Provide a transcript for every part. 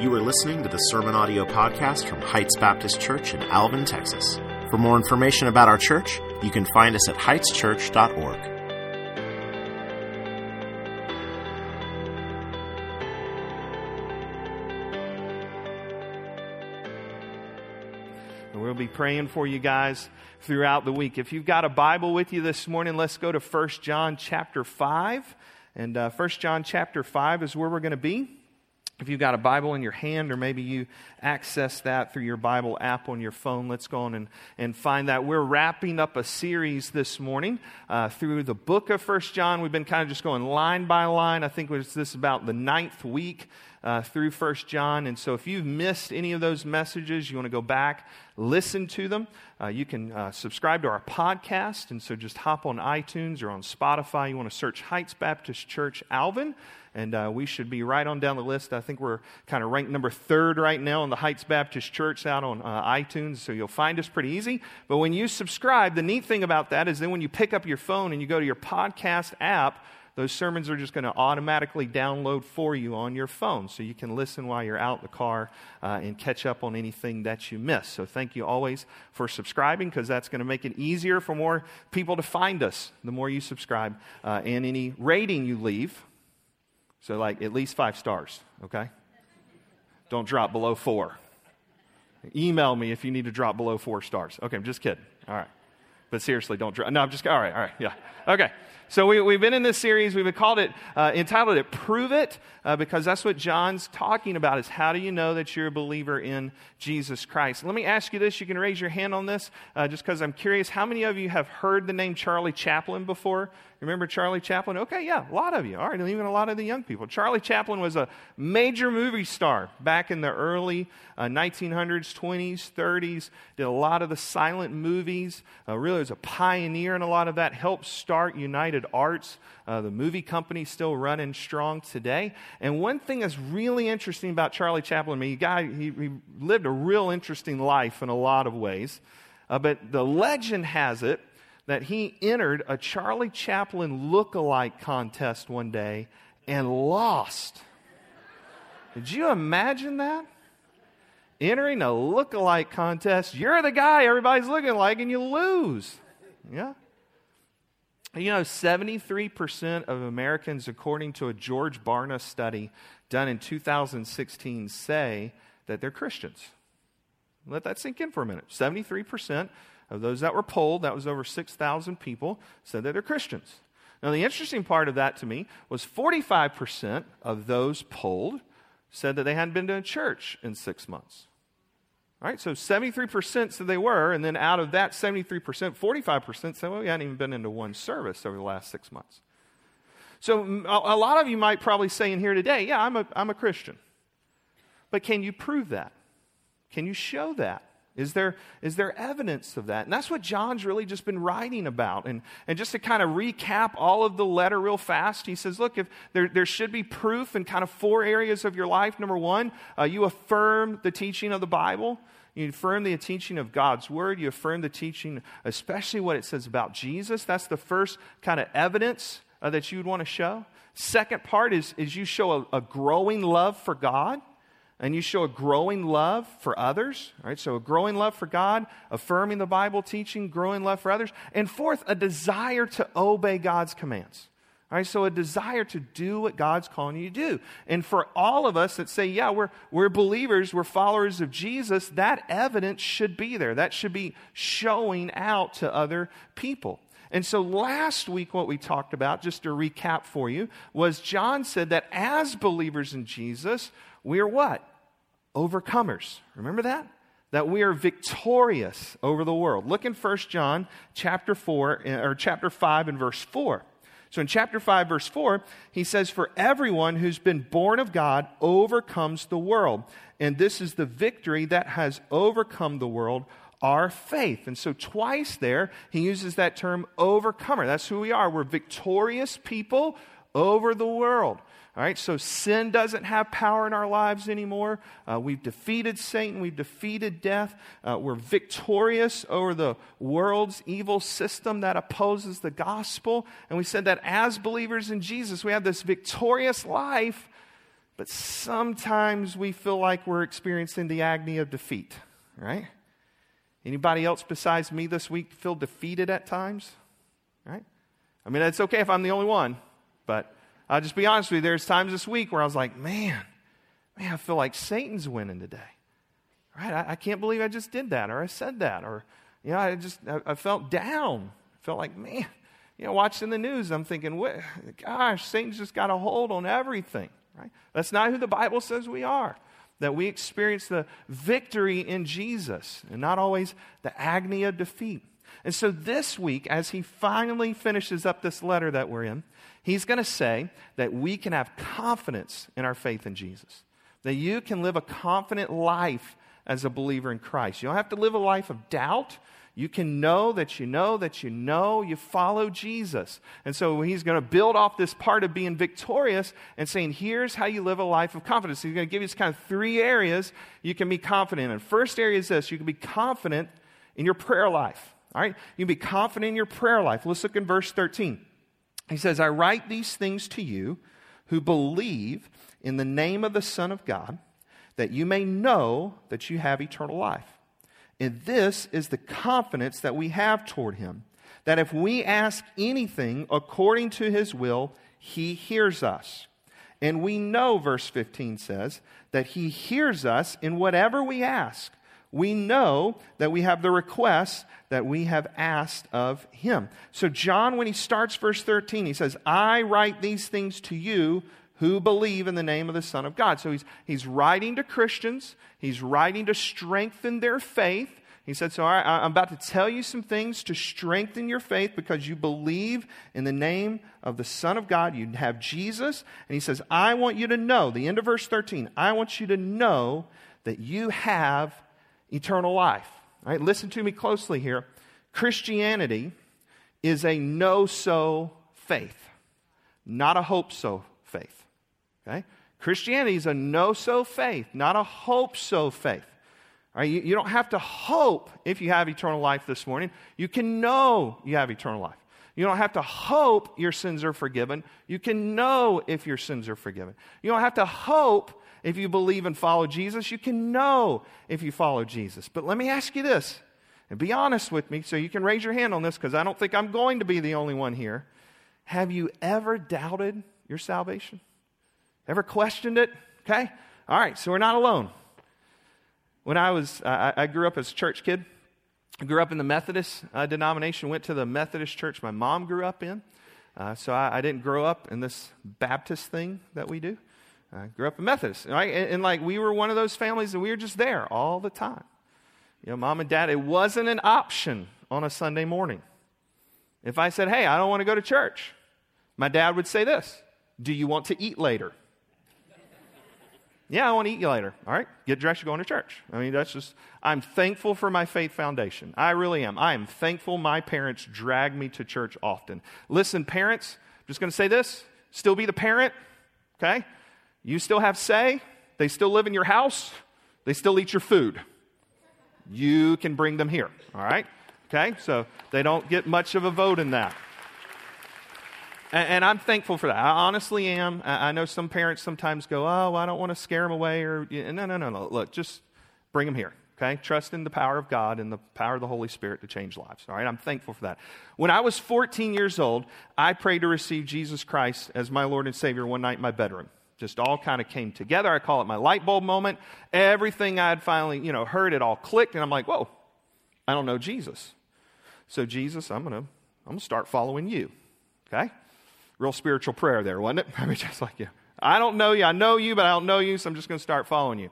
You are listening to the Sermon Audio Podcast from Heights Baptist Church in Alvin, Texas. For more information about our church, you can find us at heightschurch.org. We'll be praying for you guys throughout the week. If you've got a Bible with you this morning, let's go to 1 John chapter 5. And uh, 1 John chapter 5 is where we're going to be. If you've got a Bible in your hand, or maybe you access that through your Bible app on your phone, let's go on and, and find that. We're wrapping up a series this morning uh, through the book of First John. We've been kind of just going line by line. I think it was this about the ninth week uh, through First John. And so if you've missed any of those messages, you want to go back, listen to them. Uh, you can uh, subscribe to our podcast. And so just hop on iTunes or on Spotify. You want to search Heights Baptist Church Alvin and uh, we should be right on down the list. I think we're kind of ranked number third right now in the Heights Baptist Church out on uh, iTunes, so you'll find us pretty easy. But when you subscribe, the neat thing about that is then when you pick up your phone and you go to your podcast app, those sermons are just going to automatically download for you on your phone so you can listen while you're out in the car uh, and catch up on anything that you miss. So thank you always for subscribing because that's going to make it easier for more people to find us the more you subscribe uh, and any rating you leave so, like, at least five stars, okay? Don't drop below four. Email me if you need to drop below four stars. Okay, I'm just kidding. All right. But seriously, don't drop. No, I'm just, all right, all right, yeah. Okay. So we, we've been in this series. We've called it, uh, entitled it "Prove It," uh, because that's what John's talking about. Is how do you know that you're a believer in Jesus Christ? Let me ask you this. You can raise your hand on this, uh, just because I'm curious. How many of you have heard the name Charlie Chaplin before? Remember Charlie Chaplin? Okay, yeah, a lot of you. All right, even a lot of the young people. Charlie Chaplin was a major movie star back in the early uh, 1900s, 20s, 30s. Did a lot of the silent movies. Uh, really was a pioneer in a lot of that. Helped start United Arts. Uh, the movie company still running strong today. And one thing that's really interesting about Charlie Chaplin, I mean, he, guy, he, he lived a real interesting life in a lot of ways. Uh, but the legend has it that he entered a Charlie Chaplin look-alike contest one day and lost. Did you imagine that? Entering a look-alike contest, you're the guy everybody's looking like, and you lose. Yeah? You know, 73% of Americans, according to a George Barna study done in 2016, say that they're Christians. Let that sink in for a minute. 73% of those that were polled, that was over 6,000 people, said that they're Christians. Now, the interesting part of that to me was 45% of those polled said that they hadn't been to a church in six months. All right, so 73% said they were, and then out of that 73%, 45% said, well, we hadn't even been into one service over the last six months. So a lot of you might probably say in here today, yeah, I'm a, I'm a Christian. But can you prove that? Can you show that? Is there, is there evidence of that? And that's what John's really just been writing about. And, and just to kind of recap all of the letter real fast, he says, look, if there, there should be proof in kind of four areas of your life. Number one, uh, you affirm the teaching of the Bible. You affirm the teaching of God's Word. You affirm the teaching, especially what it says about Jesus. That's the first kind of evidence uh, that you would want to show. Second part is, is you show a, a growing love for God and you show a growing love for others, right? So a growing love for God, affirming the Bible teaching, growing love for others. And fourth, a desire to obey God's commands. All right, so a desire to do what God's calling you to do. And for all of us that say, yeah, we're, we're believers, we're followers of Jesus, that evidence should be there. That should be showing out to other people. And so last week, what we talked about, just to recap for you, was John said that as believers in Jesus, we are what? overcomers. Remember that? That we are victorious over the world. Look in 1 John chapter 4 eh, or chapter 5 and verse 4. So in chapter 5 verse 4, he says for everyone who's been born of God overcomes the world. And this is the victory that has overcome the world, our faith. And so twice there he uses that term overcomer. That's who we are. We're victorious people over the world. All right, so sin doesn't have power in our lives anymore. Uh, we've defeated Satan, we've defeated death. Uh, we're victorious over the world's evil system that opposes the gospel. And we said that as believers in Jesus, we have this victorious life. but sometimes we feel like we're experiencing the agony of defeat, right? Anybody else besides me this week feel defeated at times? Right? I mean, it's okay if I'm the only one, but I'll just be honest with you. There's times this week where I was like, man, man, I feel like Satan's winning today. Right? I, I can't believe I just did that or I said that or, you know, I just, I, I felt down. I felt like, man, you know, watching the news, I'm thinking, gosh, Satan's just got a hold on everything. Right? That's not who the Bible says we are that we experience the victory in Jesus and not always the agony of defeat. And so this week, as he finally finishes up this letter that we're in, he's going to say that we can have confidence in our faith in Jesus, that you can live a confident life as a believer in Christ. You don't have to live a life of doubt. You can know that you know that you know you follow Jesus. And so he's going to build off this part of being victorious and saying, here's how you live a life of confidence. he's going to give you kind of three areas you can be confident in. First area is this you can be confident in your prayer life. All right? You can be confident in your prayer life. Let's look in verse 13. He says, I write these things to you who believe in the name of the Son of God, that you may know that you have eternal life. And this is the confidence that we have toward him that if we ask anything according to his will, he hears us. And we know, verse 15 says, that he hears us in whatever we ask. We know that we have the requests that we have asked of him. So, John, when he starts verse 13, he says, I write these things to you who believe in the name of the Son of God. So he's, he's writing to Christians, he's writing to strengthen their faith. He said, So I'm about to tell you some things to strengthen your faith because you believe in the name of the Son of God. You have Jesus. And he says, I want you to know, the end of verse 13, I want you to know that you have eternal life. All right, listen to me closely here. Christianity is a know so faith, not a hope so faith. Okay? Christianity is a know so faith, not a hope so faith. All right, you, you don't have to hope if you have eternal life this morning. You can know you have eternal life. You don't have to hope your sins are forgiven. You can know if your sins are forgiven. You don't have to hope if you believe and follow Jesus. You can know if you follow Jesus. But let me ask you this, and be honest with me so you can raise your hand on this because I don't think I'm going to be the only one here. Have you ever doubted your salvation? Ever questioned it? Okay? All right, so we're not alone. When I was, uh, I grew up as a church kid. I grew up in the Methodist uh, denomination, went to the Methodist church my mom grew up in. Uh, so I, I, didn't grow up in this Baptist thing that we do. I grew up in Methodist. Right? And, and, like we were one of those families that we were just there all the time. You know, mom and dad, it wasn't an option on a Sunday morning. If I said, hey, I don't want to go to church, my dad would say this Do you want to eat later? Yeah, I want to eat you later. All right, get dressed, you're going to church. I mean, that's just, I'm thankful for my faith foundation. I really am. I am thankful my parents drag me to church often. Listen, parents, I'm just going to say this still be the parent, okay? You still have say, they still live in your house, they still eat your food. You can bring them here, all right? Okay, so they don't get much of a vote in that. And, and, I'm thankful for that. I honestly am. I, I know some parents sometimes go, oh, well, I don't want to scare them away. Or No, no, no, no. Look, just bring them here. Okay? Trust in the power of God and the power of the Holy Spirit to change lives. All right? I'm thankful for that. When I was 14 years old, I prayed to receive Jesus Christ as my Lord and Savior one night in my bedroom just all kind of came together. I call it my light bulb moment. Everything I had finally, you know, heard, it all clicked, and I'm like, whoa, I don't know Jesus. So Jesus, I'm gonna, I'm gonna start following you. Okay? Real spiritual prayer there, wasn't it? I mean, just like you. I don't know you. I know you, but I don't know you, so I'm just to start following you.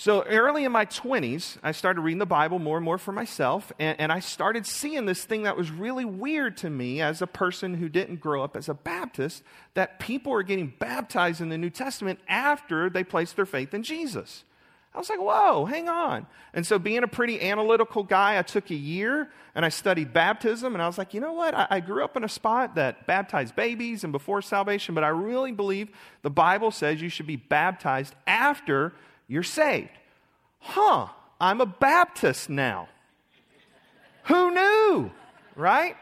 So early in my 20s, I started reading the Bible more and more for myself, and, and, I started seeing this thing that was really weird to me as a person who didn't grow up as a Baptist that people are getting baptized in the New Testament after they place their faith in Jesus. I was like, whoa, hang on. And so, being a pretty analytical guy, I took a year and I studied baptism. And I was like, you know what? I, I, grew up in a spot that baptized babies and before salvation, but I really believe the Bible says you should be baptized after you're saved. Huh, I'm a Baptist now. Who knew? Right?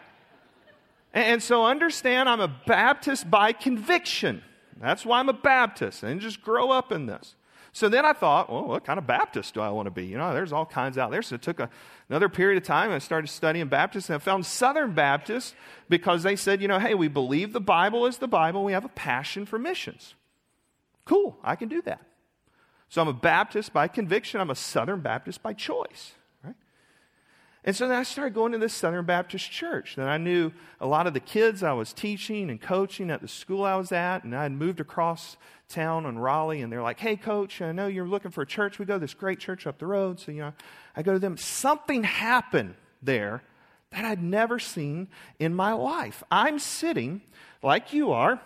And, so, understand I'm a Baptist by conviction. That's why I'm a Baptist. And just grow up in this. So then I thought, well, what kind of Baptist do I want to be? You know, there's all kinds out there. So it took a, another period of time. And I started studying Baptist, and I found Southern Baptists because they said, you know, hey, we believe the Bible is the Bible. We have a passion for missions. Cool, I can do that. So I'm a Baptist by conviction. I'm a Southern Baptist by choice. Right? And so then I started going to this Southern Baptist church. Then I knew a lot of the kids I was teaching and coaching at the school I was at, and I had moved across town in Raleigh, and they're like, "Hey, coach, I know you're looking for a church. We go to this great church up the road." So you know, I go to them. Something happened there that I'd never seen in my life. I'm sitting like you are.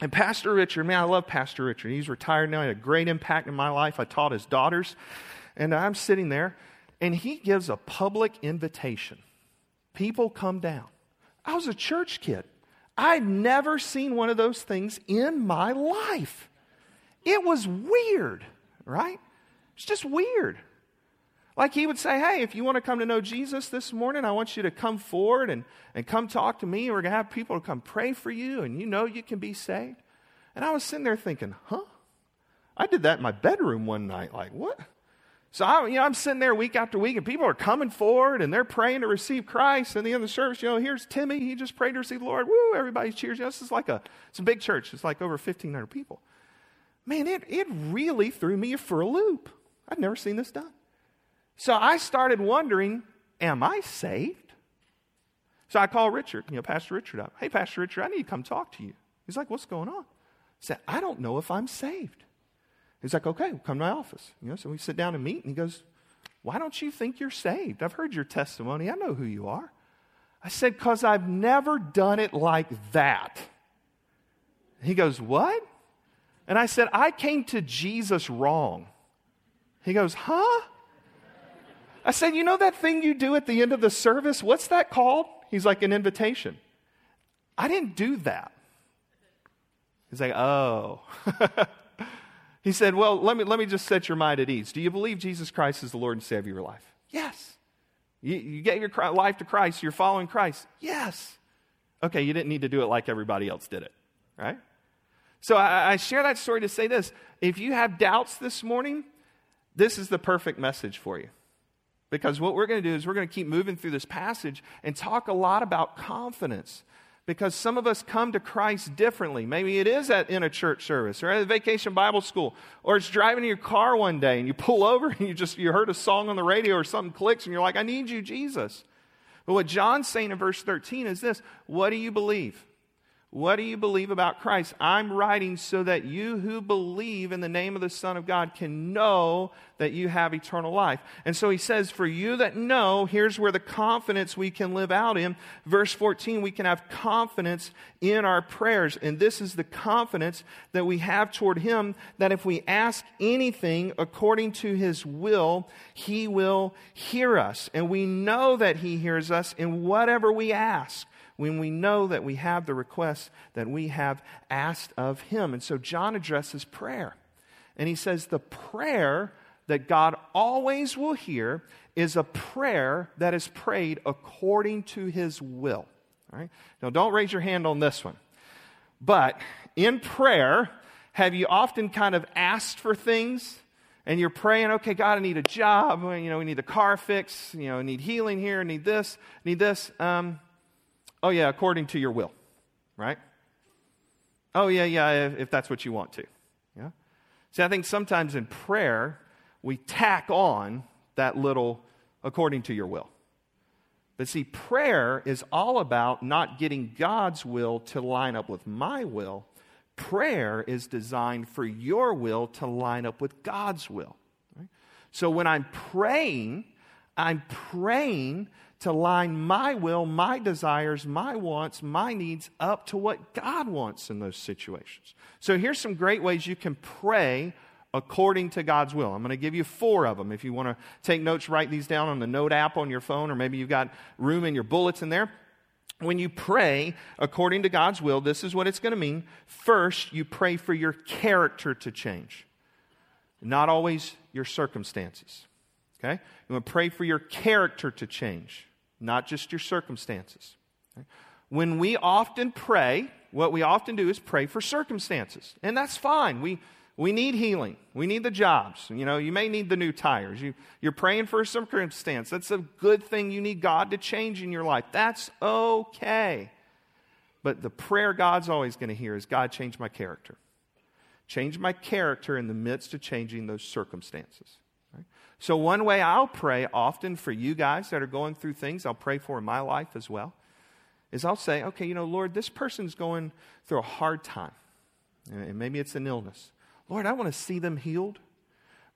And Pastor Richard, man, I love Pastor Richard. He's retired now. He had a great impact in my life. I taught his daughters. And I'm sitting there, and he gives a public invitation. People come down. I was a church kid. I'd never seen one of those things in my life. It was weird, right? It's just weird. Like he would say, Hey, if you want to come to know Jesus this morning, I want you to come forward and, and come talk to me. We're going to have people to come pray for you, and you know you can be saved. And I was sitting there thinking, Huh? I did that in my bedroom one night. Like, what? So I, you know, I'm sitting there week after week, and people are coming forward and they're praying to receive Christ. And the end of the service, you know, here's Timmy. He just prayed to receive the Lord. Woo! Everybody cheers. You know, this is like a it's a big church. It's like over 1,500 people. Man, it it really threw me for a loop. I'd never seen this done. So I started wondering, am I saved? So I call Richard, you know, Pastor Richard up. Hey, Pastor Richard, I need to come talk to you. He's like, what's going on? I said, I don't know if I'm saved. He's like, okay, well, come to my office. You know, so we sit down and meet, and he goes, why don't you think you're saved? I've heard your testimony. I know who you are. I said, because I've never done it like that. He goes, what? And I said, I came to Jesus wrong. He goes, huh? I said, you know that thing you do at the end of the service? What's that called? He's like, an invitation. I didn't do that. He's like, oh. He said, Well, let me, let me just set your mind at ease. Do you believe Jesus Christ is the Lord and Savior of your life? Yes. You, you gave your life to Christ, you're following Christ? Yes. Okay, you didn't need to do it like everybody else did it, right? So I, I share that story to say this. If you have doubts this morning, this is the perfect message for you. Because what we're going to do is we're going to keep moving through this passage and talk a lot about confidence because some of us come to Christ differently. Maybe it is at, in a church service or at a vacation Bible school, or it's driving in your car one day and you pull over and you just you heard a song on the radio or something clicks and you're like, I need you, Jesus. But what John's saying in verse 13 is this what do you believe? What do you believe about Christ? I'm writing so that you who believe in the name of the Son of God can know that you have eternal life. And so he says, For you that know, here's where the confidence we can live out in. Verse 14, we can have confidence in our prayers. And this is the confidence that we have toward him that if we ask anything according to his will, he will hear us. And we know that he hears us in whatever we ask when we know that we have the requests that we have asked of Him. And so John addresses prayer. And he says, The prayer that God always will hear is a prayer that is prayed according to His will. All right? Now, don't raise your hand on this one. But in prayer, have you often kind of asked for things and you're praying, okay, God, I need a job. You know, we need a car fix. You know, I need healing here. I need this. I need this. Um, Oh, yeah, according to your will, right? Oh, yeah, yeah, if, that's what you want to. Yeah? See, I think sometimes in prayer, we tack on that little according to your will. But see, prayer is all about not getting God's will to line up with my will. Prayer is designed for your will to line up with God's will. Right? So when I'm praying, I'm praying to line my will, my desires, my wants, my needs up to what God wants in those situations. So here's some great ways you can pray according to God's will. I'm going to give you four of them. If you want to take notes, write these down on the note app on your phone, or maybe you've got room in your bullets in there. When you pray according to God's will, this is what it's going to mean. First, you pray for your character to change, not always your circumstances. Okay? You want to pray for your character to change not just your circumstances. when we often pray, what we often do is pray for circumstances. And that's fine. We, we need healing. We need the jobs. You know, you may need the new tires. You, you're praying for a circumstance. That's a good thing. You need God to change in your life. That's okay. But the prayer God's always going to hear is God, change my character. Change my character in the midst of changing those circumstances. So, one way I'll pray often for you guys that are going through things I'll pray for in my life as well is I'll say, okay, you know, Lord, this person's going through a hard time. And maybe it's an illness. Lord, I want to see them healed.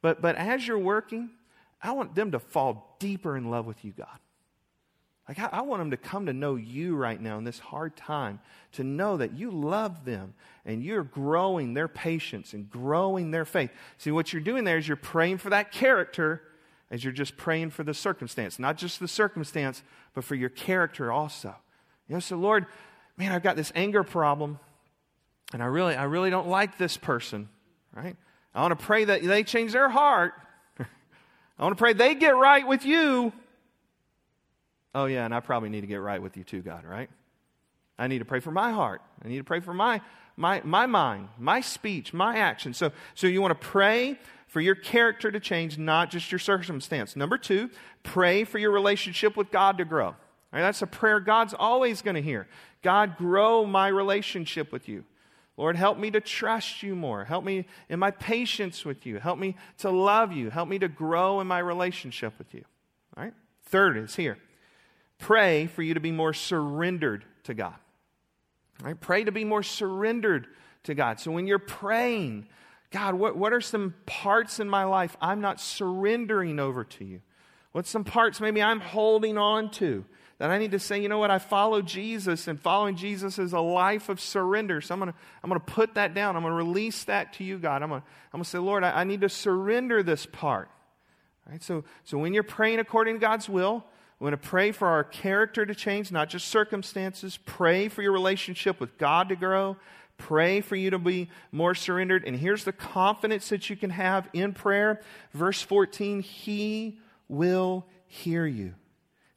But, but as you're working, I want them to fall deeper in love with you, God. Like, I, I, want them to come to know you right now in this hard time, to know that you love them and you're growing their patience and growing their faith. See, what you're doing there is you're praying for that character as you're just praying for the circumstance. Not just the circumstance, but for your character also. You know, so Lord, man, I've got this anger problem, and I really, I really don't like this person, right? I want to pray that they change their heart. I want to pray they get right with you. Oh, yeah, and I probably need to get right with you too, God, right? I need to pray for my heart. I need to pray for my, my, my mind, my speech, my action. So, so you want to pray for your character to change, not just your circumstance. Number two, pray for your relationship with God to grow. Right, that's a prayer God's always going to hear. God, grow my relationship with you. Lord, help me to trust you more. Help me in my patience with you. Help me to love you. Help me to grow in my relationship with you. All right? Third is here. Pray for you to be more surrendered to God. All right? Pray to be more surrendered to God. So when you're praying, God, what, what are some parts in my life I'm not surrendering over to you? What's some parts maybe I'm holding on to? that I need to say, you know what, I follow Jesus, and following Jesus is a life of surrender. So I'm going to I'm to put that down. I'm going to release that to you, God. I'm to, I'm to say, Lord, I, I need to surrender this part. Right? So, so when you're praying according to God's will, we want to pray for our character to change, not just circumstances. Pray for your relationship with God to grow. Pray for you to be more surrendered. And here's the confidence that you can have in prayer. Verse 14 He will hear you.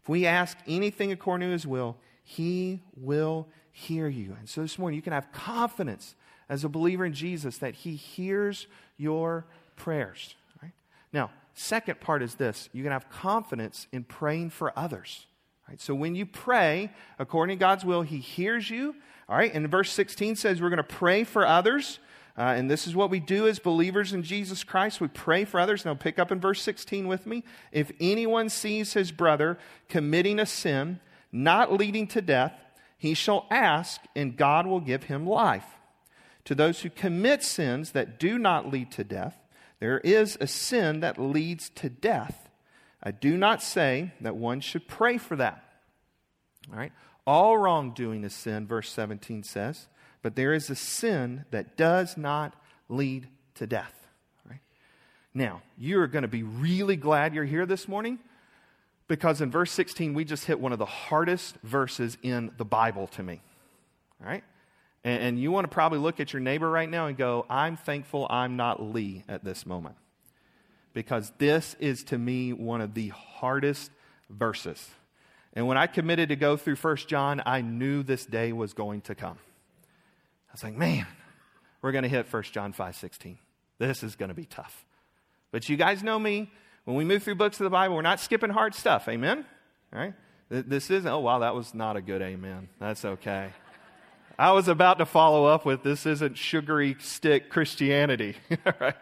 If we ask anything according to his will, he will hear you. And so this morning, you can have confidence as a believer in Jesus that he hears your prayers. Right? Now, second part is this you can have confidence in praying for others. Right? So when you pray according to God's will, he hears you. All right, and verse 16 says we're going to pray for others. Uh, and this is what we do as believers in Jesus Christ. We pray for others. Now, pick up in verse 16 with me. If anyone sees his brother committing a sin not leading to death, he shall ask, and God will give him life. To those who commit sins that do not lead to death, there is a sin that leads to death. I do not say that one should pray for that. All right? All wrongdoing is sin, verse 17 says but there is a sin that does not lead to death. Now, you're going to be really glad you're here this morning because in verse 16, we just hit one of the hardest verses in the Bible to me. All right? And, and you want to probably look at your neighbor right now and go, I'm thankful I'm not Lee at this moment. Because this is to me one of the hardest verses. And when I committed to go through 1 John, I knew this day was going to come I was like, man, we're going to hit 1 John 5 16. This is going to be tough. But you guys know me. When we move through books of the Bible, we're not skipping hard stuff. Amen? All right? This isn't, oh, wow, that was not a good amen. That's okay. I was about to follow up with this isn't sugary stick Christianity. right?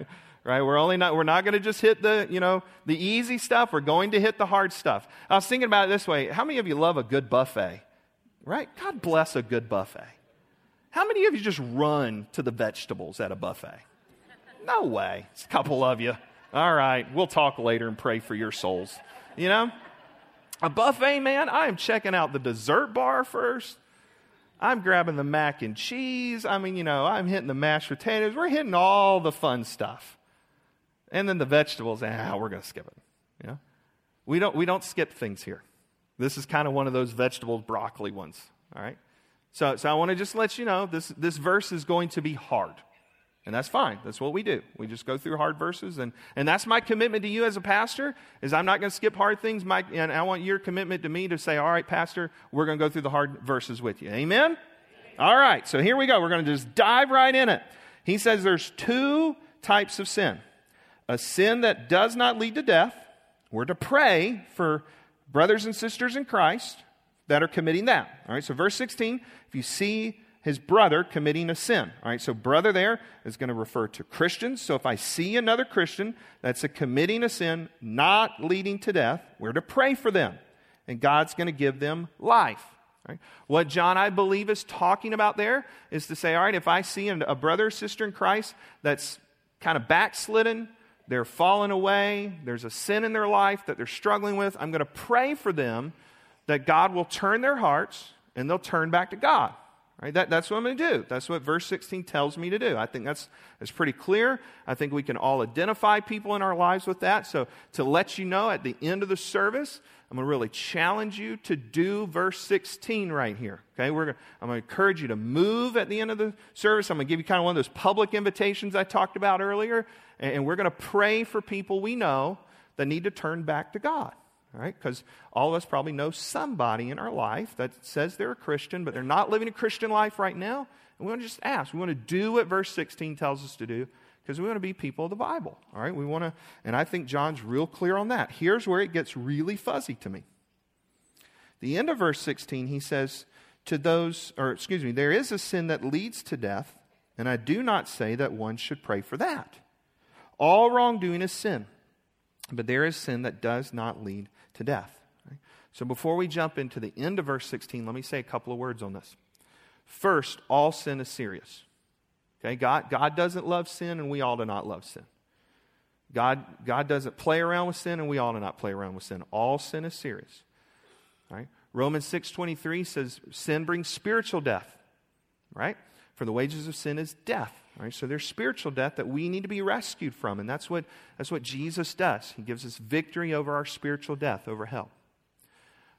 right? We're only not, we're not going to just hit the, you know, the easy stuff. We're going to hit the hard stuff. I was thinking about it this way. How many of you love a good buffet? Right? God bless a good buffet. How many of you just run to the vegetables at a buffet? No way. It's a couple of you. All right, we'll talk later and pray for your souls. You know? A buffet, man, I am checking out the dessert bar first. I'm grabbing the mac and cheese. I mean, you know, I'm hitting the mashed potatoes. We're hitting all the fun stuff. And then the vegetables, ah, we're going to skip it. Know? We don't, we don't skip things here. This is kind of one of those vegetables, broccoli ones. All right? So, so I want to just let you know this, this verse is going to be hard. And that's fine. That's what we do. We just go through hard verses. And, and that's my commitment to you as a pastor is I'm not going to skip hard things. My, and I want your commitment to me to say, all right, pastor, we're going to go through the hard verses with you. Amen? All right. So here we go. We're going to just dive right in it. He says there's two types of sin. A sin that does not lead to death. We're to pray for brothers and sisters in Christ that are committing that. All right. So verse 16, if you see his brother committing a sin. All right, so brother there is going to refer to Christians. So if I see another Christian that's a committing a sin not leading to death, we're to pray for them. And God's going to give them life. Right? What John, I believe, is talking about there is to say, all right, if I see a brother or sister in Christ that's kind of backslidden, they're falling away, there's a sin in their life that they're struggling with, I'm going to pray for them that God will turn their hearts and they'll turn back to God. Right? That, that's what I'm going to do. That's what verse 16 tells me to do. I think that's, that's pretty clear. I think we can all identify people in our lives with that. So, to let you know at the end of the service, I'm going to really challenge you to do verse 16 right here. Okay? We're I'm going to encourage you to move at the end of the service. I'm going to give you kind of one of those public invitations I talked about earlier. And we're going to pray for people we know that need to turn back to God. Right? Because all of us probably know somebody in our life that says they're a Christian, but they're not living a Christian life right now. And we want to just ask. We want to do what verse 16 tells us to do because we want to be people of the Bible. All right? We want to, and I think John's real clear on that. Here's where it gets really fuzzy to me. The end of verse 16, he says, to those, or excuse me, there is a sin that leads to death, and I do not say that one should pray for that. All wrongdoing is sin, but there is sin that does not lead to death. So before we jump into the end of verse 16, let me say a couple of words on this. First, all sin is serious. Okay, God, God doesn't love sin, and we all do not love sin. God, God doesn't play around with sin, and we all do not play around with sin. All sin is serious. Right? Romans 6.23 says sin brings spiritual death. Right? For the wages of sin is death. So there's spiritual death that we need to be rescued from, and that's what, that's what Jesus does. He gives us victory over our spiritual death, over hell.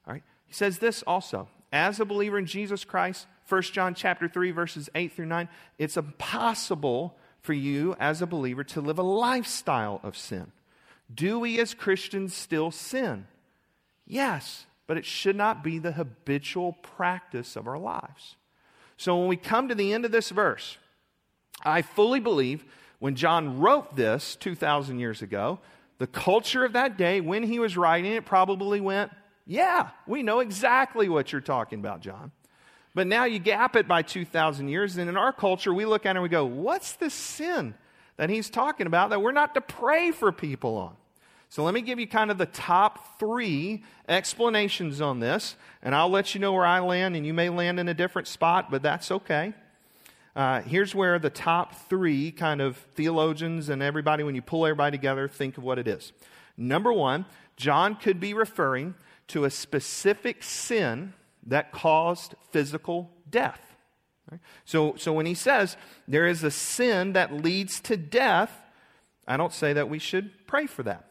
All right? He says this also. As a believer in Jesus Christ, 1 John chapter 3, verses 8 through 9, it's impossible for you as a believer to live a lifestyle of sin. Do we as Christians still sin? Yes, but it should not be the habitual practice of our lives. So when we come to the end of this verse, I fully believe when John wrote this 2,000 years ago, the culture of that day, when he was writing it, probably went, Yeah, we know exactly what you're talking about, John. But now you gap it by 2,000 years, and in our culture, we look at it and we go, What's the sin that he's talking about that we're not to pray for people on? So let me give you kind of the top three explanations on this, and I'll let you know where I land, and you may land in a different spot, but that's okay. Uh, here's where the top three kind of theologians and everybody, when you pull everybody together, think of what it is. Number one, John could be referring to a specific sin that caused physical death. Right? So, so when he says there is a sin that leads to death, I don't say that we should pray for that.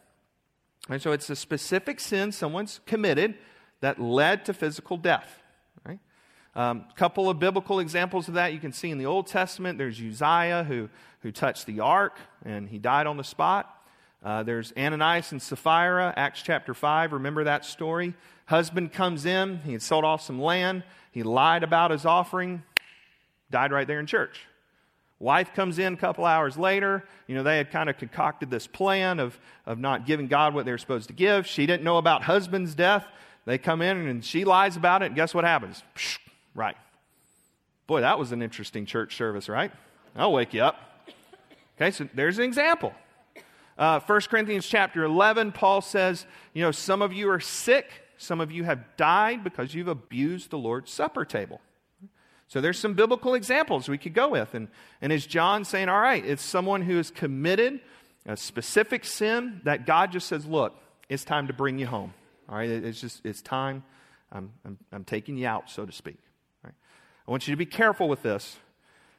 And so it's a specific sin someone's committed that led to physical death. A um, couple of biblical examples of that you can see in the Old Testament. There's Uzziah who, who touched the ark and he died on the spot. Uh, there's Ananias and Sapphira, Acts chapter 5. Remember that story? Husband comes in, he had sold off some land, he lied about his offering, died right there in church. Wife comes in a couple hours later. You know, they had kind of concocted this plan of, of not giving God what they were supposed to give. She didn't know about husband's death. They come in and she lies about it, and guess what happens? Psh, right. Boy, that was an interesting church service, right? I'll wake you up. Okay, so there's an example. Uh, 1 Corinthians chapter 11, Paul says, you know, some of you are sick, some of you have died because you've abused the Lord's Supper table. So there's some biblical examples we could go with. And, and is John saying, all right, it's someone who has committed a specific sin that God just says, look, it's time to bring you home. All right, it's just, it's time. I'm, I'm, I'm taking you out, so to speak. I want you to be careful with this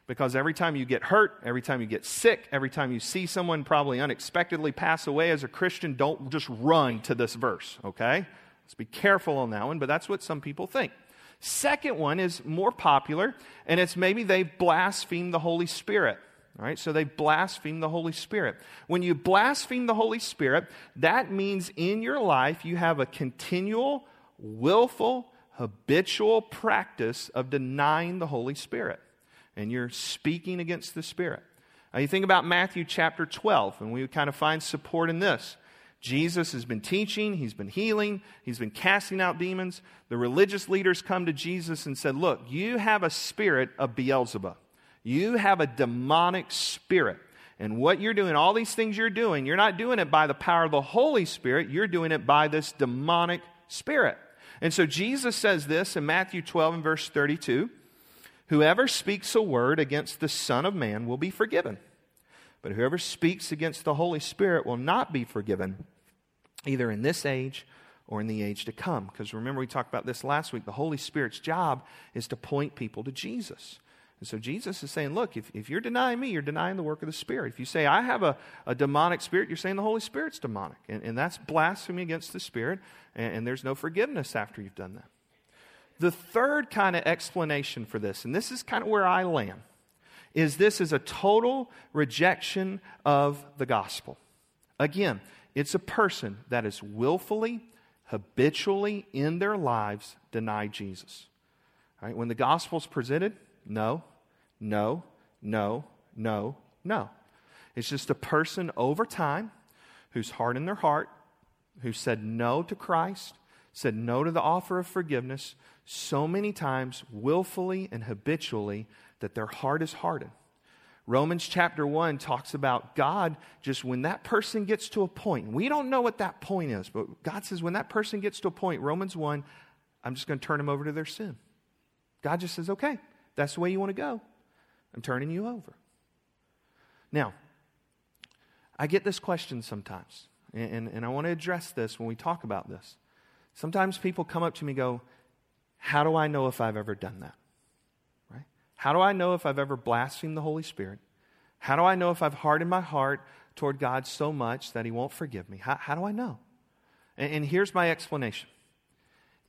because every time you get hurt, every time you get sick, every time you see someone probably unexpectedly pass away as a Christian, don't just run to this verse, okay? Let's be careful on that one, but that's what some people think. Second one is more popular, and it's maybe they blaspheme the Holy Spirit. All right, so they blaspheme the Holy Spirit. When you blaspheme the Holy Spirit, that means in your life you have a continual, willful, habitual practice of denying the Holy Spirit. And you're speaking against the Spirit. Now, you think about Matthew chapter 12, and we kind of find support in this. Jesus has been teaching, he's been healing, he's been casting out demons. The religious leaders come to Jesus and said, Look, you have a spirit of Beelzebub. You have a demonic spirit. And what you're doing, all these things you're doing, you're not doing it by the power of the Holy Spirit, you're doing it by this demonic spirit. And so Jesus says this in Matthew 12 and verse 32 Whoever speaks a word against the Son of Man will be forgiven, but whoever speaks against the Holy Spirit will not be forgiven, either in this age or in the age to come. Because remember, we talked about this last week. The Holy Spirit's job is to point people to Jesus. And so Jesus is saying, look, if, if you're denying me, you're denying the work of the Spirit. If you say, I have a, a demonic spirit, you're saying the Holy Spirit's demonic. And, and that's blasphemy against the Spirit, and, and there's no forgiveness after you've done that. The third kind of explanation for this, and this is kind of where I land, is this is a total rejection of the gospel. Again, it's a person that is willfully, habitually in their lives deny Jesus. Right? When the gospel is presented, no, no, no, no, no. It's just a person over time who's hardened their heart, who said no to Christ, said no to the offer of forgiveness so many times, willfully and habitually, that their heart is hardened. Romans chapter 1 talks about God just when that person gets to a point. We don't know what that point is, but God says when that person gets to a point, Romans 1, I'm just going to turn them over to their sin. God just says, okay, that's the way you want to go. I'm turning you over. Now, I get this question sometimes, and, and, and I want to address this when we talk about this. Sometimes people come up to me and go, How do I know if I've ever done that? Right? How do I know if I've ever blasphemed the Holy Spirit? How do I know if I've hardened my heart toward God so much that He won't forgive me? How, how do I know? And, and here's my explanation.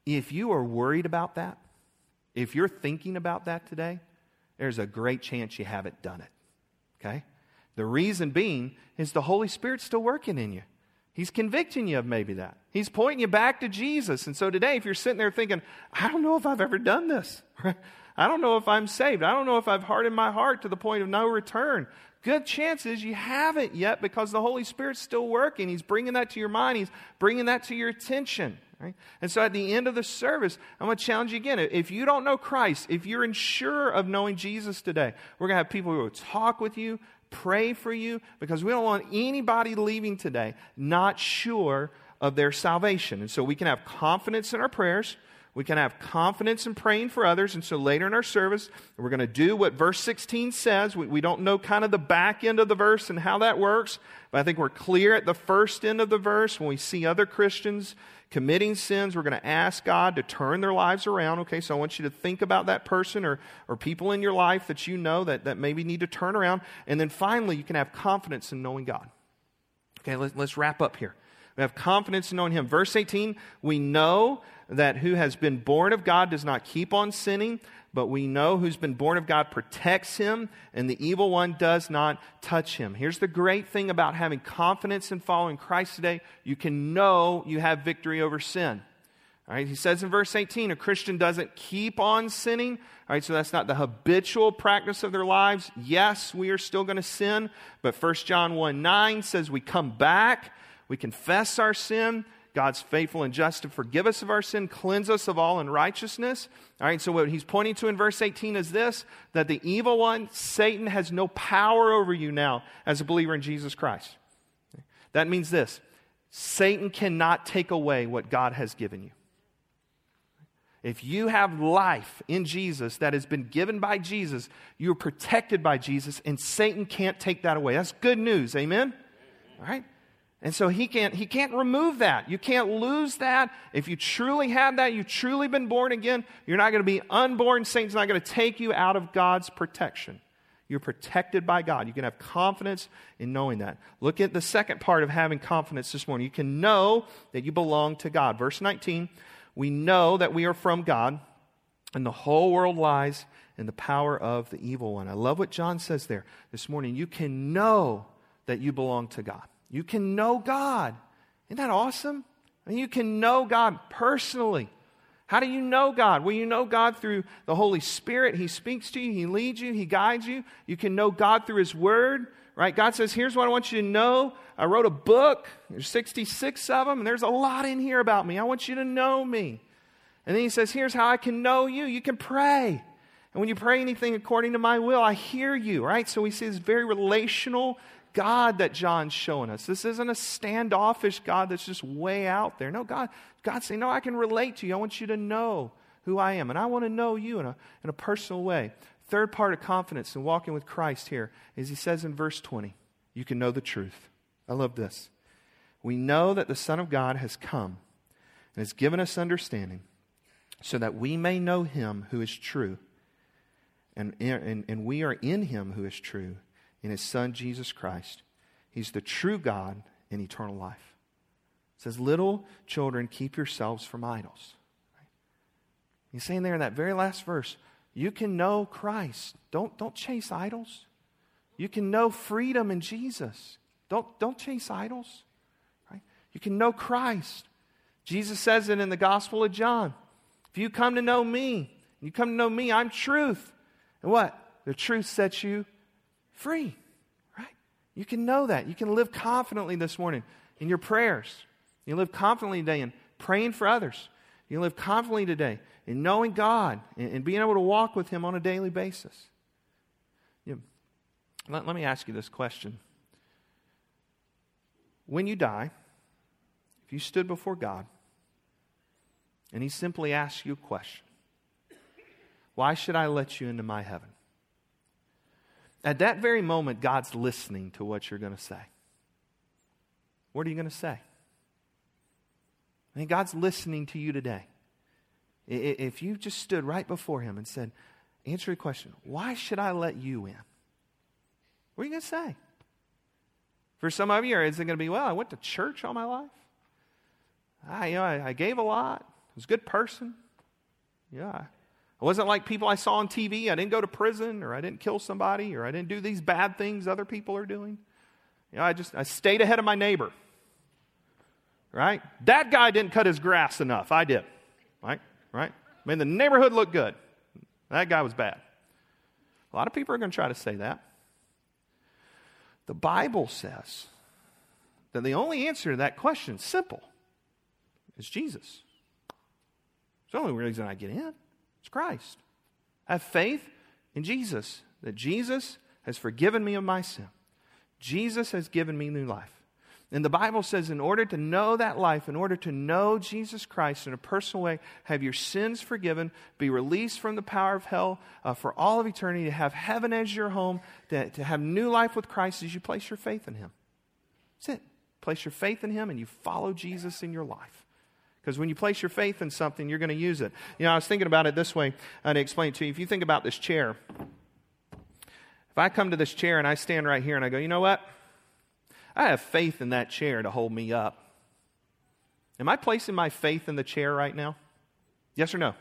If you are worried about that, if you're thinking about that today, there's a great chance you haven't done it. Okay? The reason being is the Holy Spirit's still working in you. He's convicting you of maybe that. He's pointing you back to Jesus. And so today, if you're sitting there thinking, I don't know if I've ever done this, I don't know if I'm saved, I don't know if I've hardened my heart to the point of no return, good chances you haven't yet because the Holy Spirit's still working. He's bringing that to your mind, He's bringing that to your attention. Right? And so at the end of the service, I'm going to challenge you again. If you don't know Christ, if you're unsure of knowing Jesus today, we're going to have people who will talk with you, pray for you, because we don't want anybody leaving today not sure of their salvation. And so we can have confidence in our prayers. We can have confidence in praying for others. And so later in our service, we're going to do what verse 16 says. We, we, don't know kind of the back end of the verse and how that works, but I think we're clear at the first end of the verse when we see other Christians committing sins, we're going to ask God to turn their lives around. Okay, so I want you to think about that person or, or people in your life that you know that, that maybe need to turn around. And then finally, you can have confidence in knowing God. Okay, let's, let's wrap up here. We have confidence in knowing Him. Verse 18, we know that who has been born of God does not keep on sinning, but we know who's been born of God protects him, and the evil one does not touch him. Here's the great thing about having confidence in following Christ today you can know you have victory over sin. All right, he says in verse 18, a Christian doesn't keep on sinning. All right, so that's not the habitual practice of their lives. Yes, we are still going to sin, but 1 John 1 9 says we come back, we confess our sin, God's faithful and just to forgive us of our sin, cleanse us of all unrighteousness. All right, so what he's pointing to in verse 18 is this that the evil one, Satan, has no power over you now as a believer in Jesus Christ. That means this Satan cannot take away what God has given you. If you have life in Jesus that has been given by Jesus, you're protected by Jesus, and Satan can't take that away. That's good news. Amen? All right? And so he can't, he can't remove that. You can't lose that. If you truly have that, you've truly been born again, you're not going to be unborn. Satan's not going to take you out of God's protection. You're protected by God. You can have confidence in knowing that. Look at the second part of having confidence this morning. You can know that you belong to God. Verse 19, we know that we are from God, And the whole world lies in the power of the evil one. I love what John says there this morning. You can know that you belong to God. You can know God. Isn't that awesome? I mean, you can know God personally. How do you know God? Well, you know God through the Holy Spirit. He speaks to you, He leads you, He guides you. You can know God through His Word, right? God says, Here's what I want you to know. I wrote a book, there's 66 of them, and there's a lot in here about me. I want you to know me. And then He says, Here's how I can know you. You can pray. And when you pray anything according to my will, I hear you, right? So see this very relational God that John's showing us. This isn't a standoffish God that's just way out there. No, God, God's saying, No, I can relate to you. I want you to know who I am, and I want to know you in a, in a personal way. Third part of confidence in walking with Christ here is he says in verse 20, You can know the truth. I love this. We know that the Son of God has come and has given us understanding so that we may know him who is true and, and, and we are in him who is true, in his Son, Jesus Christ. He's the true God and eternal life. It says, Little children, keep yourselves from idols. He's saying there in that very last verse, you can know Christ. Don't, don't chase idols. You can know freedom in Jesus. Don't, don't chase idols. Right? You can know Christ. Jesus says it in the Gospel of John. If you come to know me, you come to know me, I'm truth. And what? The truth sets you free, right? You can know that. You can live confidently this morning in your prayers. You live confidently today in praying for others. You live confidently today in knowing God and, and being able to walk with Him on a daily basis. You let, let me ask you this question. When you die, if you stood before God and He simply asked you a question, why should I let you into my heaven? At that very moment, God's listening to what you're going to say. What are you going to say? I mean, God's listening to you today. If you just stood right before Him and said, Answer the question, why should I let you in? What are you going to say? For some of you, is it going to be, well, I went to church all my life? I, you know, I, I gave a lot. I was a good person. Yeah, I wasn't like people I saw on TV. I didn't go to prison or I didn't kill somebody or I didn't do these bad things other people are doing. You know, I just I stayed ahead of my neighbor. Right? That guy didn't cut his grass enough. I did. Right? Right? Mean, the neighborhood looked good. That guy was bad. A lot of people are going to try to say that. The Bible says that the only answer to that question simple. is Jesus. It's the only reason I get in. It's Christ. Have faith in Jesus, that Jesus has forgiven me of my sin. Jesus has given me new life. And the Bible says, in order to know that life, in order to know Jesus Christ in a personal way, have your sins forgiven, be released from the power of hell uh, for all of eternity, to have heaven as your home, to, to have new life with Christ as you place your faith in Him. That's it. Place your faith in Him and you follow Jesus in your life. Because when you place your faith in something, you're going to use it. You know, I was thinking about it this way, and to explain it to you. If you think about this chair, if I come to this chair and I stand right here and I go, you know what? I have faith in that chair to hold me up. Am I placing my faith in the chair right now? Yes or no?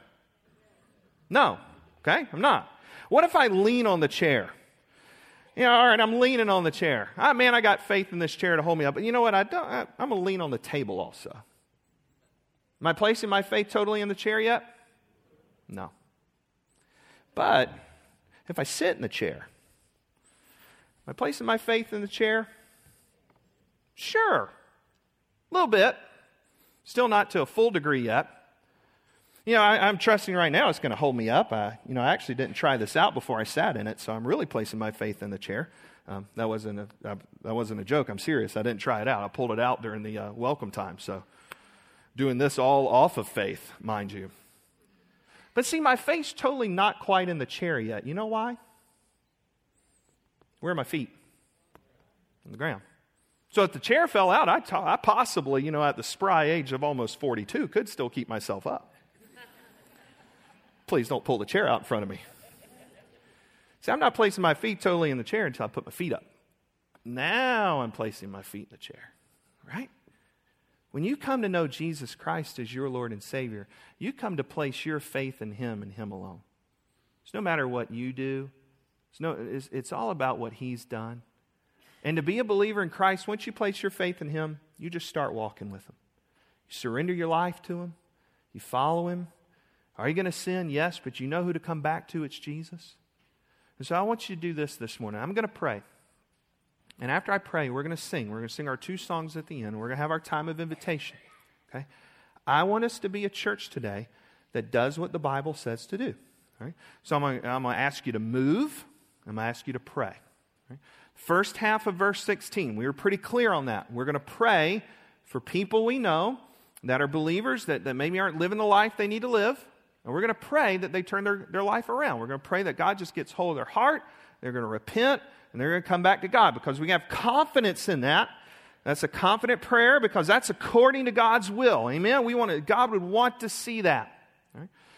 No. Okay, I'm not. What if I lean on the chair? You know, all right, I'm leaning on the chair. Ah, man, I got faith in this chair to hold me up. But you know what? I don't, I, I'm going to lean on the table also. Am I placing my faith totally in the chair yet? No. But if I sit in the chair, am I placing my faith in the chair? Sure. A little bit. Still not to a full degree yet. You know, I, am trusting right now it's going to hold me up. I, you know, I actually didn't try this out before I sat in it, so I'm really placing my faith in the chair. Um, that wasn't a uh, that wasn't a joke. I'm serious. I didn't try it out. I pulled it out during the uh, welcome time. So doing this all off of faith, mind you. But see, my faith's totally not quite in the chair yet. You know why? Where are my feet? On the ground. So if the chair fell out, I, t- I possibly, you know, at the spry age of almost 42, could still keep myself up. Please don't pull the chair out in front of me. See, I'm not placing my feet totally in the chair until I put my feet up. Now I'm placing my feet in the chair, right? When you come to know Jesus Christ as your Lord and Savior, you come to place your faith in Him and Him alone. It's no matter what you do, it's, no, it's, it's all about what He's done. And to be a believer in Christ, once you place your faith in Him, you just start walking with Him. You surrender your life to Him, you follow Him. Are you going to sin? Yes, but you know who to come back to? It's Jesus. And so I want you to do this this morning. I'm going to pray. And after I pray, we're going to sing. We're going to sing our two songs at the end. We're going to have our time of invitation. Okay? I want us to be a church today that does what the Bible says to do. So I'm going, to, I'm going to ask you to move. I'm going to ask you to pray. First half of verse 16, we were pretty clear on that. We're going to pray for people we know that are believers that, that maybe aren't living the life they need to live. And we're going to pray that they turn their, their life around. We're going to pray that God just gets hold of their heart. They're going to repent and they're going to come back to God because we have confidence in that. That's a confident prayer because that's according to God's will. Amen. We want to, God would want to see that.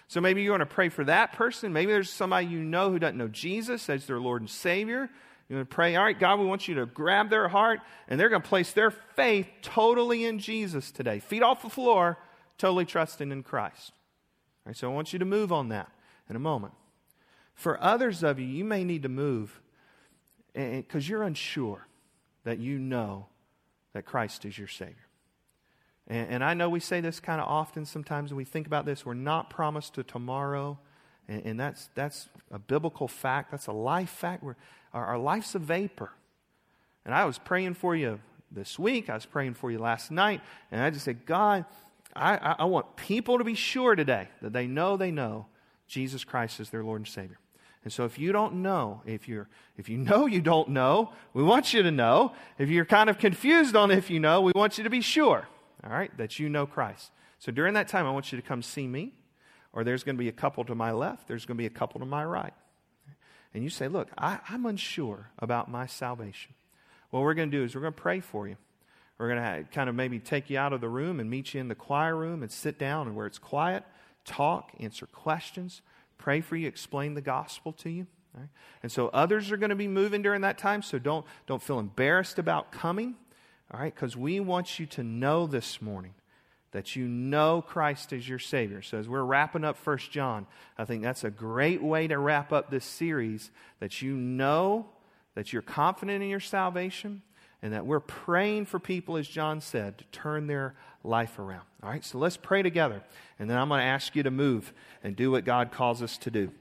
So maybe you want to pray for that person. Maybe there's somebody you know who doesn't know Jesus as their Lord and Savior. You want to pray, all right, God, we want you to grab their heart, and they're going to place their faith totally in Jesus today. Feet off the floor, totally trusting in Christ. All right, so I want you to move on that in a moment. For others of you, you may need to move because you're unsure that you know that Christ is your Savior. And, and I know we say this kind of often sometimes when we think about this. We're not promised to tomorrow. And, and that's, that's a biblical fact. That's a life fact. We're, our, our life's a vapor. And I was praying for you this week. I was praying for you last night. And I just said, God, I, I, I want people to be sure today that they know they know Jesus Christ is their Lord and Savior. And so if you don't know, if you're if you know you don't know, we want you to know. If you're kind of confused on if you know, we want you to be sure, all right, that you know Christ. So during that time I want you to come see me, or there's going to be a couple to my left, there's going to be a couple to my right. And you say, Look, I, I'm unsure about my salvation. What we're going to do is we're going to pray for you. We're going to kind of maybe take you out of the room and meet you in the choir room and sit down and where it's quiet, talk, answer questions pray for you, explain the gospel to you. Right? And so others are going to be moving during that time, so don't, don't feel embarrassed about coming, all right? Because we want you to know this morning that you know Christ as your Savior. So as we're wrapping up First John, I think that's a great way to wrap up this series that you know that you're confident in your salvation and that we're praying for people, as John said, to turn their life around. All right, so let's pray together. And then I'm going to ask you to move and do what God calls us to do.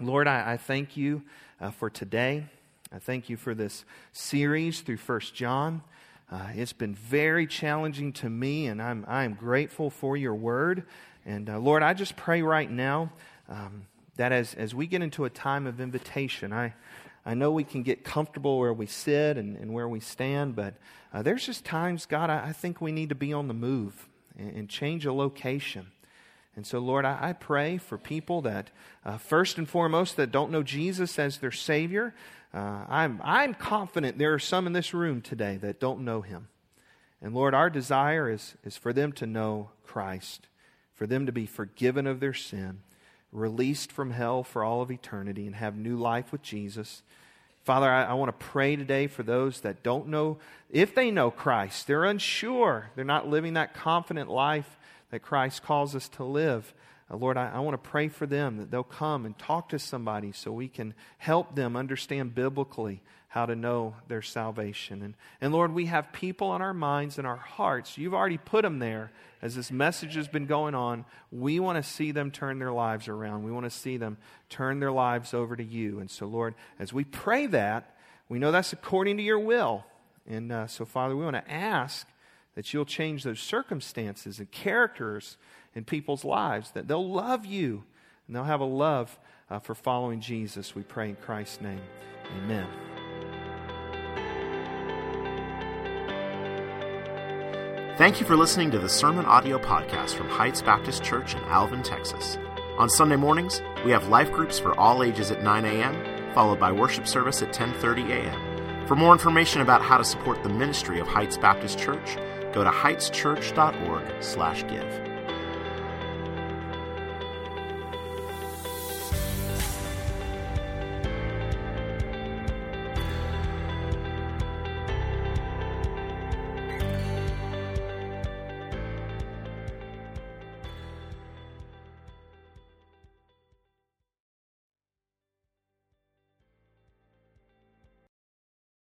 Lord, I, I thank you uh, for today. I thank you for this series through First John. Uh, it's been very challenging to me, and I'm, I'm grateful for your word. And uh, Lord, I just pray right now um, that as, as we get into a time of invitation, I, I know we can get comfortable where we sit and, and where we stand, but uh, there's just times, God, I, I, think we need to be on the move and, and change a location. And so, Lord, I, I pray for people that, uh, first and foremost, that don't know Jesus as their Savior. Uh, I'm, I'm confident there are some in this room today that don't know Him. And Lord, our desire is, is for them to know Christ, for them to be forgiven of their sin released from hell for all of eternity and have new life with Jesus. Father, I, I want to pray today for those that don't know, if they know Christ, they're unsure, they're not living that confident life that Christ calls us to live. Uh, Lord, I, I want to pray for them that they'll come and talk to somebody so we can help them understand biblically how to know their salvation. And, and Lord, we have people on our minds and our hearts. You've already put them there as this message has been going on. We want to see them turn their lives around. We want to see them turn their lives over to you. And so, Lord, as we pray that, we know that's according to your will. And uh, so, Father, we want to ask that you'll change those circumstances and characters in people's lives, that they'll love you and they'll have a love uh, for following Jesus. We pray in Christ's name. Amen. Thank you for listening to the Sermon Audio Podcast from Heights Baptist Church in Alvin, Texas. On Sunday mornings, we have life groups for all ages at 9 a.m., followed by worship service at 10:30 a.m. For more information about how to support the ministry of Heights Baptist Church, go to heightschurch.org/give.